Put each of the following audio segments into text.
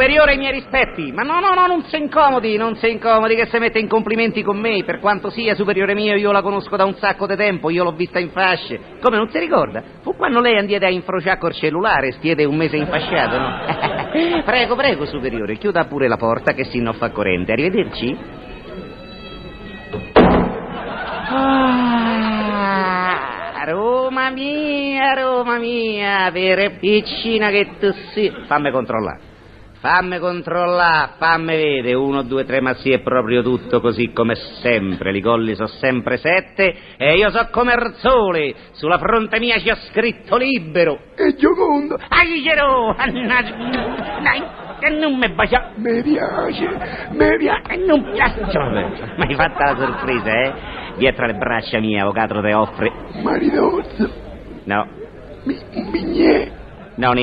Superiore ai miei rispetti, ma no, no, no, non si incomodi, non si incomodi che si mette in complimenti con me, per quanto sia superiore mio, io la conosco da un sacco di tempo, io l'ho vista in fasce. Come non si ricorda? Fu quando lei andiede a infrociare col cellulare, stiede un mese infasciato, no? prego, prego, superiore, chiuda pure la porta che si non fa corrente, arrivederci. Ah, Roma mia, Roma mia, per piccina che tu sei. Fammi controllare. Fammi controllare, fammi vedere. Uno, due, tre, ma sì, è proprio tutto così come sempre. I colli sono sempre sette e io so come il sole. Sulla fronte mia ci ho scritto libero. E Giocondo, Cicero! Dai, che non mi bacia... mi piace, mi piace. E non piace... Ma hai fatta la sorpresa, eh? Dietro le braccia mie, avvocato te offre... Maritozzo, No, mi, un bignè. non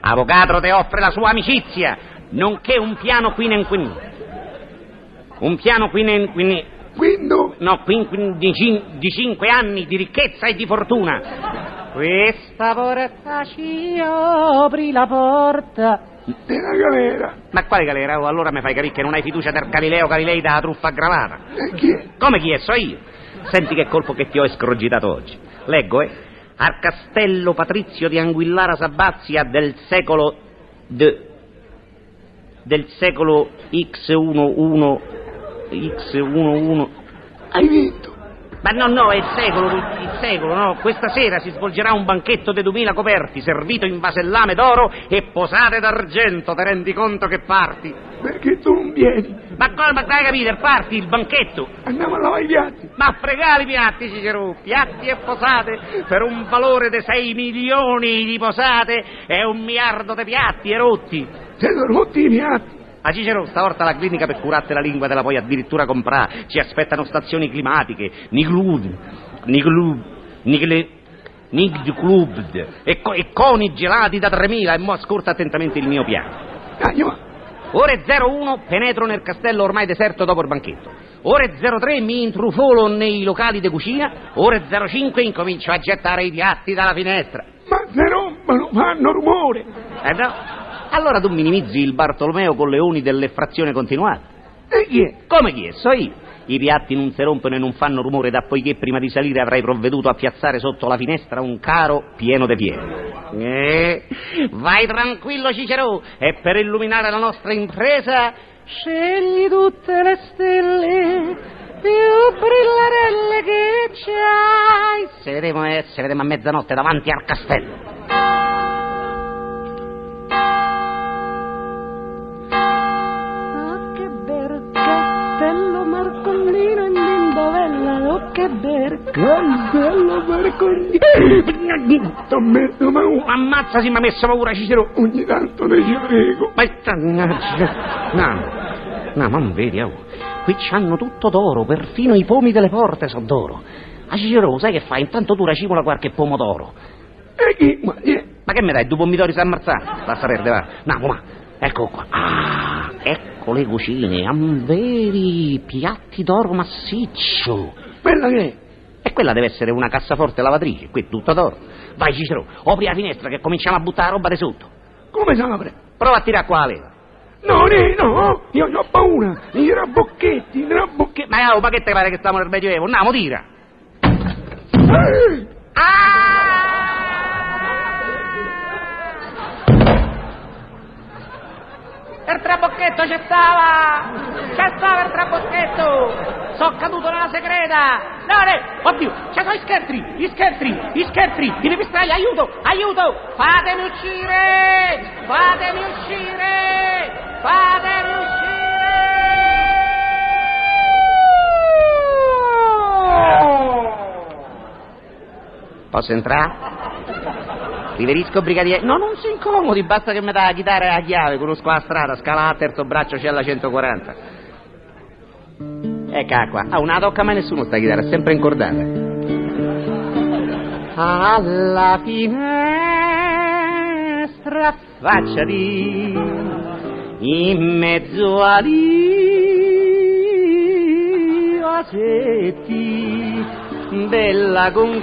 Avvocato te offre la sua amicizia, nonché un piano quinenquin. Un piano quinenquin... Quindi, No, quinquin di, cin- di cinque anni di ricchezza e di fortuna. Questa porta ci apri la porta. della galera. Ma quale galera? Oh, allora mi fai capire che non hai fiducia del Galileo Galilei dalla truffa aggravata. E chi è? Come chi è? So io. Senti che colpo che ti ho escrogitato oggi. Leggo, eh. Al castello Patrizio di Anguillara Sabazia del secolo... d- del secolo X11... X11... Hai vinto. Ma no, no, è il secolo, il secolo, no. Questa sera si svolgerà un banchetto di duemila coperti, servito in vasellame d'oro e posate d'argento, te rendi conto che parti? Perché tu non vieni? Ma come, ma hai capito, parti, il banchetto? Andiamo a lavare i piatti. Ma fregare i piatti, Cicero, piatti e posate per un valore di 6 milioni di posate e un miliardo di piatti erotti. Se sono rotti i piatti. A Cicero, stavolta la clinica per curarti la lingua te la puoi addirittura comprare. Ci aspettano stazioni climatiche, Niglud, Niglud, Nigle... Nigdklubd e, co- e coni gelati da 3000 e mo ascolta attentamente il mio piano. Andiamo. Ore 01 penetro nel castello ormai deserto dopo il banchetto. Ore 03 mi intrufolo nei locali di cucina. Ore 05 incomincio a gettare i piatti dalla finestra. Ma se rompono fanno rumore. Eh no? Allora tu minimizzi il Bartolomeo con leoni dell'effrazione continuata. E chi è? Come chi è? So io. I piatti non si rompono e non fanno rumore da poiché prima di salire avrai provveduto a piazzare sotto la finestra un caro pieno di piedi. Eh, vai tranquillo Cicero e per illuminare la nostra impresa scegli tutte le stelle più brillarelle che c'hai. Se vedremo, se vedremo a mezzanotte davanti al castello. Che bel Castello Marconi. T'ho messo paura. Ammazza, si mi ha messo paura Cicero. Ogni tanto ne ci prego. Ma. No, no, ma non vedi, oh. Qui c'hanno tutto d'oro, perfino i pomi delle porte sono d'oro. A Cicero, sai che fai? Intanto tu racicola qualche pomodoro. E chi? Ma? Ma che mi dai, due pomidori San Marzano? Lascia perdere, va. No, ma, ecco qua. Ah, ecco le cucine, ah, veri piatti d'oro massiccio. Quella che è? E quella deve essere una cassaforte lavatrice, qui tutto d'oro. Vai Cicero, apri la finestra che cominciamo a buttare la roba di sotto. Come si apre? Prova a tirare qua la leva. No, no, io ho paura. I trabocchetti, i trabocchetti. Ma, oh, ma che te pare che stiamo nel Medioevo? Andiamo, tira. Eh, Traboschetto c'è stava! C'è stava il Traboschetto! Sono caduto nella segreta! No, no, oddio, ci sono gli scherzi, gli scherzi, gli scherzi, i pipistrelli, aiuto, aiuto! Fatemi uscire! Fatemi uscire! Fatemi uscire! Posso entrare? Riverisco brigadiere. No, non si incomodi, basta che mi dà la chitarra la chiave, conosco la strada, scala a terzo braccio, c'è la 140. Ecco qua. Ah, una tocca mai nessuno sta chitarra, è sempre incordata. Alla finestra affacciati in mezzo agli vasetti bella con